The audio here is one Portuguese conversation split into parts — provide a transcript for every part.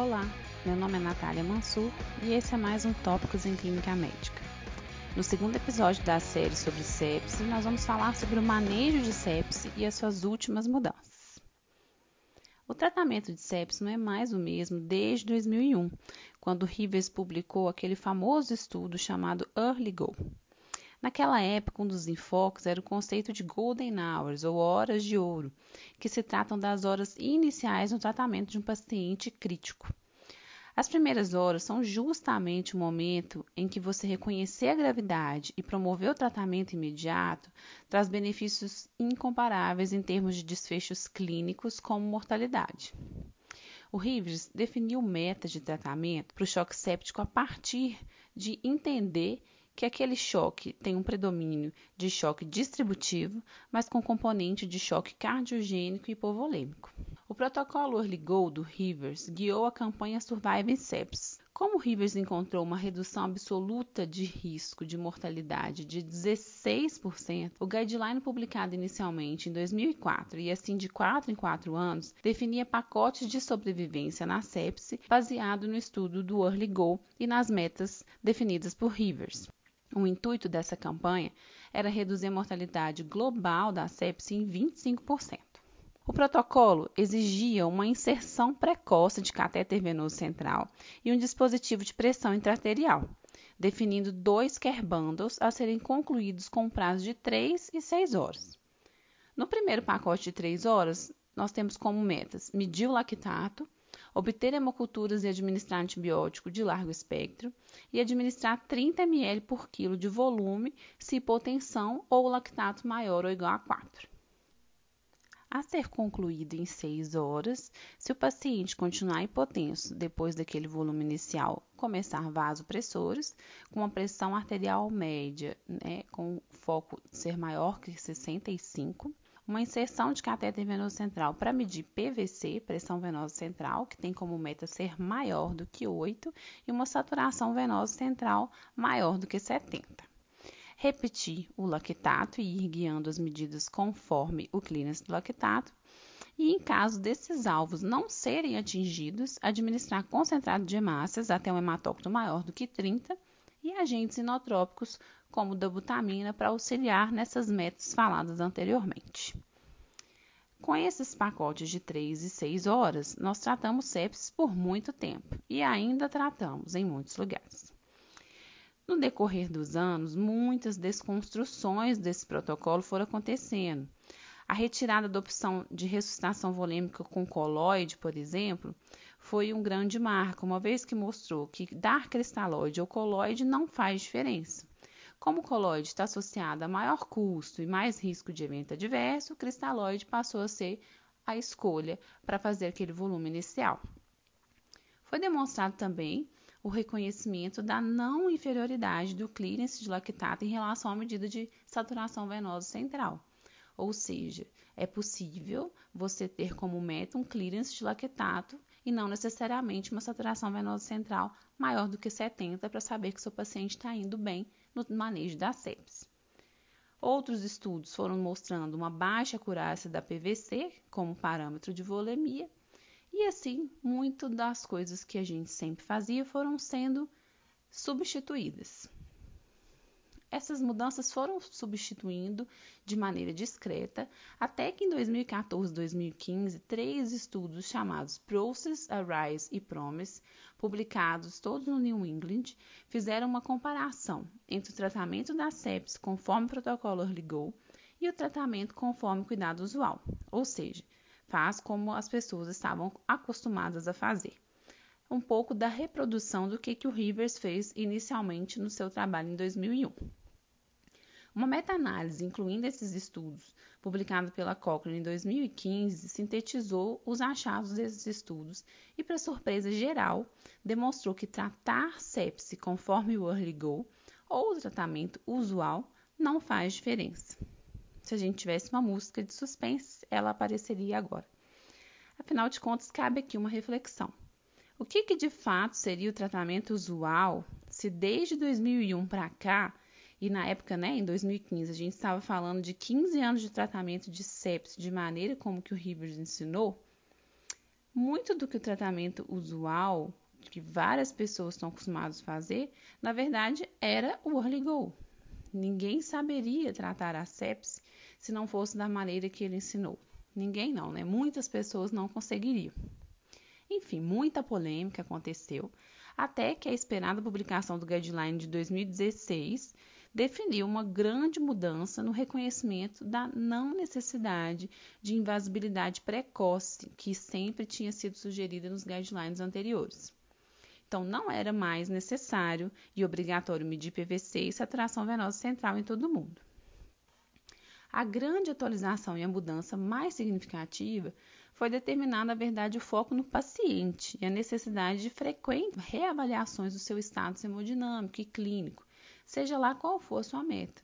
Olá, meu nome é Natália Mansur e esse é mais um Tópicos em Clínica Médica. No segundo episódio da série sobre sepse, nós vamos falar sobre o manejo de sepse e as suas últimas mudanças. O tratamento de sepse não é mais o mesmo desde 2001, quando Rivers publicou aquele famoso estudo chamado Early Go. Naquela época, um dos enfoques era o conceito de golden hours, ou horas de ouro, que se tratam das horas iniciais no tratamento de um paciente crítico. As primeiras horas são justamente o momento em que você reconhecer a gravidade e promover o tratamento imediato traz benefícios incomparáveis em termos de desfechos clínicos, como mortalidade. O Rivers definiu metas de tratamento para o choque séptico a partir de entender que aquele choque tem um predomínio de choque distributivo, mas com componente de choque cardiogênico e hipovolêmico. O protocolo Early Go do Rivers guiou a campanha Survive Sepsis. Como Rivers encontrou uma redução absoluta de risco de mortalidade de 16%, o guideline publicado inicialmente em 2004 e assim de 4 em 4 anos definia pacotes de sobrevivência na sepse baseado no estudo do Early Go e nas metas definidas por Rivers. O intuito dessa campanha era reduzir a mortalidade global da sepse em 25%. O protocolo exigia uma inserção precoce de catéter venoso central e um dispositivo de pressão intraarterial, definindo dois bundles a serem concluídos com um prazo de 3 e 6 horas. No primeiro pacote de 3 horas, nós temos como metas medir o lactato, obter hemoculturas e administrar antibiótico de largo espectro e administrar 30 ml por quilo de volume se hipotensão ou lactato maior ou igual a 4. A ser concluído em 6 horas, se o paciente continuar hipotenso depois daquele volume inicial, começar vasopressores com uma pressão arterial média, né, com foco ser maior que 65 uma inserção de catéter venoso central para medir PVC, pressão venosa central, que tem como meta ser maior do que 8, e uma saturação venosa central maior do que 70. Repetir o lactato e ir guiando as medidas conforme o clearance do lactato. E em caso desses alvos não serem atingidos, administrar concentrado de hemácias até um hematócrito maior do que 30 e agentes inotrópicos como dobutamina para auxiliar nessas metas faladas anteriormente. Com esses pacotes de 3 e 6 horas, nós tratamos sepsis por muito tempo e ainda tratamos em muitos lugares. No decorrer dos anos, muitas desconstruções desse protocolo foram acontecendo. A retirada da opção de ressuscitação volêmica com coloide, por exemplo, foi um grande marco, uma vez que mostrou que dar cristalóide ou coloide não faz diferença. Como o coloide está associado a maior custo e mais risco de evento adverso, o cristalóide passou a ser a escolha para fazer aquele volume inicial. Foi demonstrado também o reconhecimento da não inferioridade do clearance de lactato em relação à medida de saturação venosa central. Ou seja, é possível você ter como meta um clearance de lactato e não necessariamente uma saturação venosa central maior do que 70 para saber que seu paciente está indo bem no manejo da sepsis. Outros estudos foram mostrando uma baixa acurácia da PVC como parâmetro de volemia, e assim, muito das coisas que a gente sempre fazia foram sendo substituídas. Essas mudanças foram substituindo de maneira discreta, até que em 2014 e 2015, três estudos chamados Process, Arise e Promise, publicados todos no New England, fizeram uma comparação entre o tratamento da sepsis conforme o protocolo Early e o tratamento conforme o cuidado usual, ou seja, faz como as pessoas estavam acostumadas a fazer um pouco da reprodução do que, que o Rivers fez inicialmente no seu trabalho em 2001. Uma meta-análise incluindo esses estudos, publicada pela Cochrane em 2015, sintetizou os achados desses estudos e, para surpresa geral, demonstrou que tratar sepse conforme o Early Go ou o tratamento usual não faz diferença. Se a gente tivesse uma música de suspense, ela apareceria agora. Afinal de contas, cabe aqui uma reflexão. O que, que de fato seria o tratamento usual se desde 2001 para cá e na época, né, em 2015, a gente estava falando de 15 anos de tratamento de sepsis de maneira como que o Rivers ensinou. Muito do que o tratamento usual, que várias pessoas estão acostumadas a fazer, na verdade era o early go. Ninguém saberia tratar a sepse se não fosse da maneira que ele ensinou. Ninguém não, né? Muitas pessoas não conseguiriam. Enfim, muita polêmica aconteceu, até que a esperada publicação do guideline de 2016 definiu uma grande mudança no reconhecimento da não necessidade de invasibilidade precoce que sempre tinha sido sugerida nos guidelines anteriores. Então, não era mais necessário e obrigatório medir PVC e saturação venosa central em todo o mundo. A grande atualização e a mudança mais significativa foi determinar, na verdade, o foco no paciente e a necessidade de frequentes reavaliações do seu estado hemodinâmico e clínico, seja lá qual for a sua meta.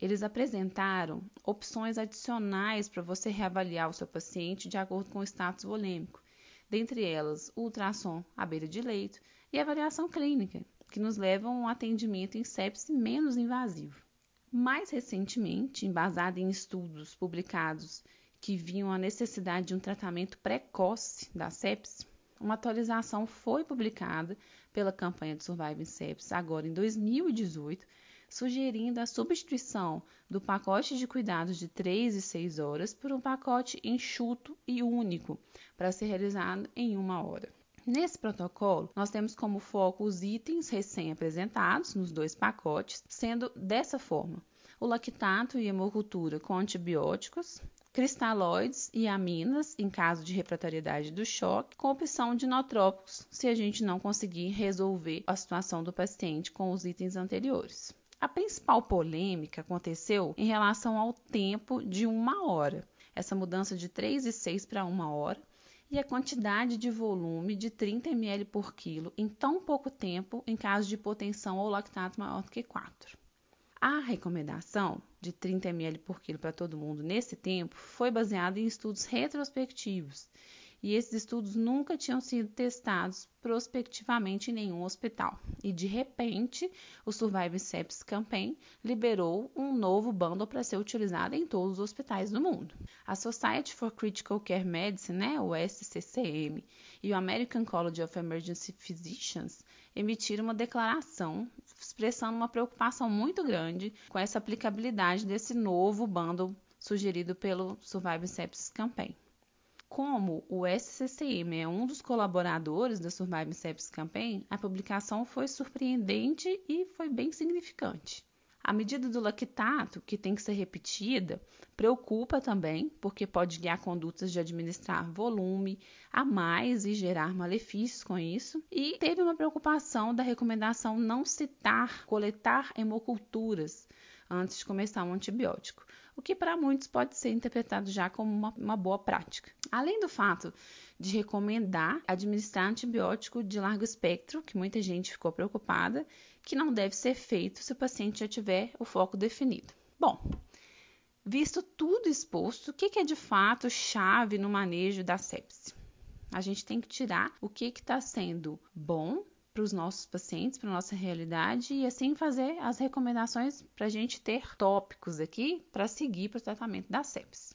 Eles apresentaram opções adicionais para você reavaliar o seu paciente de acordo com o status volêmico, dentre elas o ultrassom à beira de leito e avaliação clínica, que nos levam a um atendimento em sepse menos invasivo. Mais recentemente, embasado em estudos publicados que viam a necessidade de um tratamento precoce da sepse, uma atualização foi publicada pela campanha de Surviving Sepsis agora em 2018, sugerindo a substituição do pacote de cuidados de 3 e 6 horas por um pacote enxuto e único para ser realizado em uma hora. Nesse protocolo, nós temos como foco os itens recém-apresentados nos dois pacotes, sendo dessa forma: o lactato e hemocultura com antibióticos, cristalóides e aminas em caso de refratariedade do choque, com opção de inotrópicos se a gente não conseguir resolver a situação do paciente com os itens anteriores. A principal polêmica aconteceu em relação ao tempo de uma hora, essa mudança de 3 e 6 para uma hora, e a quantidade de volume de 30 ml por quilo em tão pouco tempo em caso de hipotensão ou lactato maior do que 4. A recomendação de 30 ml por quilo para todo mundo nesse tempo foi baseada em estudos retrospectivos e esses estudos nunca tinham sido testados prospectivamente em nenhum hospital. E de repente, o Survive Sepsis Campaign liberou um novo bundle para ser utilizado em todos os hospitais do mundo. A Society for Critical Care Medicine, né, o SCCM, e o American College of Emergency Physicians emitiram uma declaração expressando uma preocupação muito grande com essa aplicabilidade desse novo bundle sugerido pelo Survive Sepsis Campaign como o SCCM é um dos colaboradores da Survive Sepsis Campaign, a publicação foi surpreendente e foi bem significante. A medida do lactato, que tem que ser repetida, preocupa também, porque pode guiar condutas de administrar volume a mais e gerar malefícios com isso. E teve uma preocupação da recomendação não citar, coletar hemoculturas antes de começar um antibiótico o que para muitos pode ser interpretado já como uma, uma boa prática. Além do fato de recomendar administrar antibiótico de largo espectro, que muita gente ficou preocupada, que não deve ser feito se o paciente já tiver o foco definido. Bom, visto tudo exposto, o que é de fato chave no manejo da sepse? A gente tem que tirar o que está sendo bom para os nossos pacientes, para a nossa realidade e assim fazer as recomendações para a gente ter tópicos aqui para seguir para o tratamento da sepsis.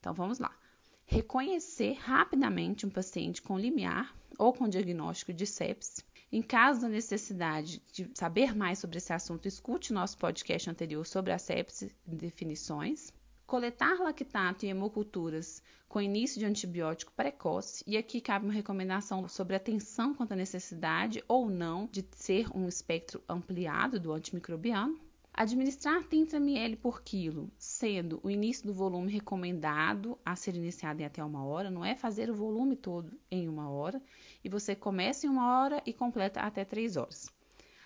Então vamos lá. Reconhecer rapidamente um paciente com limiar ou com diagnóstico de sepsis. Em caso da necessidade de saber mais sobre esse assunto, escute nosso podcast anterior sobre a sepsis e definições coletar lactato e hemoculturas com início de antibiótico precoce, e aqui cabe uma recomendação sobre atenção quanto à necessidade ou não de ser um espectro ampliado do antimicrobiano. Administrar 30 ml por quilo, sendo o início do volume recomendado a ser iniciado em até uma hora, não é fazer o volume todo em uma hora, e você começa em uma hora e completa até três horas.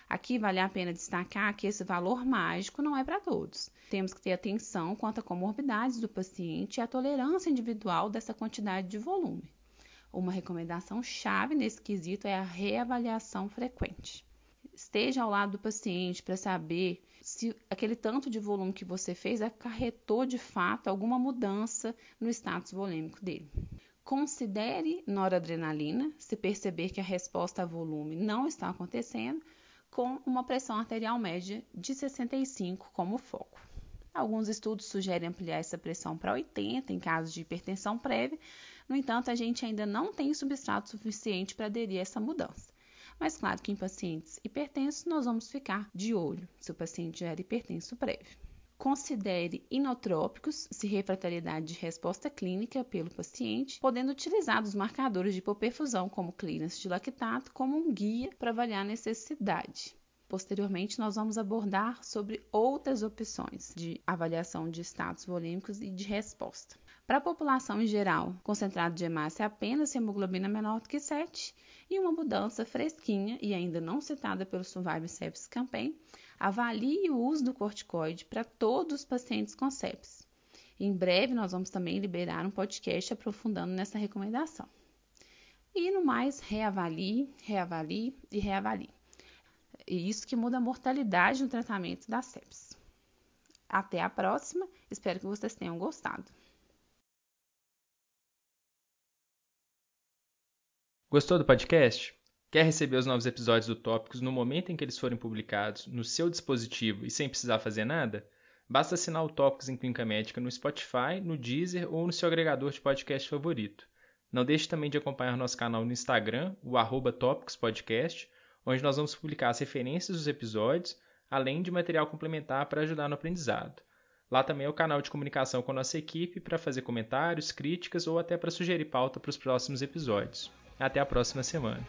Aqui vale a pena destacar que esse valor mágico não é para todos. Temos que ter atenção quanto a comorbidades do paciente e a tolerância individual dessa quantidade de volume. Uma recomendação chave nesse quesito é a reavaliação frequente. Esteja ao lado do paciente para saber se aquele tanto de volume que você fez acarretou de fato alguma mudança no status volêmico dele. Considere noradrenalina se perceber que a resposta a volume não está acontecendo com uma pressão arterial média de 65 como foco. Alguns estudos sugerem ampliar essa pressão para 80 em caso de hipertensão prévia, No entanto, a gente ainda não tem substrato suficiente para aderir a essa mudança. Mas claro que em pacientes hipertensos nós vamos ficar de olho se o paciente já era hipertenso prévio. Considere inotrópicos se refratariedade de resposta clínica pelo paciente, podendo utilizar os marcadores de hipoperfusão como clearance de lactato como um guia para avaliar a necessidade. Posteriormente, nós vamos abordar sobre outras opções de avaliação de status volêmicos e de resposta. Para a população em geral, concentrado de hemácia apenas hemoglobina menor do que 7 e uma mudança fresquinha e ainda não citada pelo Survival Sepsis Campaign, avalie o uso do corticoide para todos os pacientes com sepsis. Em breve, nós vamos também liberar um podcast aprofundando nessa recomendação. E no mais, reavalie, reavalie e reavalie. E isso que muda a mortalidade no tratamento da sepsis. Até a próxima, espero que vocês tenham gostado. Gostou do podcast? Quer receber os novos episódios do Tópicos no momento em que eles forem publicados, no seu dispositivo e sem precisar fazer nada? Basta assinar o Tópicos em Clínica Médica no Spotify, no Deezer ou no seu agregador de podcast favorito. Não deixe também de acompanhar nosso canal no Instagram, o arroba Podcast, onde nós vamos publicar as referências dos episódios, além de material complementar para ajudar no aprendizado. Lá também é o canal de comunicação com a nossa equipe para fazer comentários, críticas ou até para sugerir pauta para os próximos episódios. Até a próxima semana.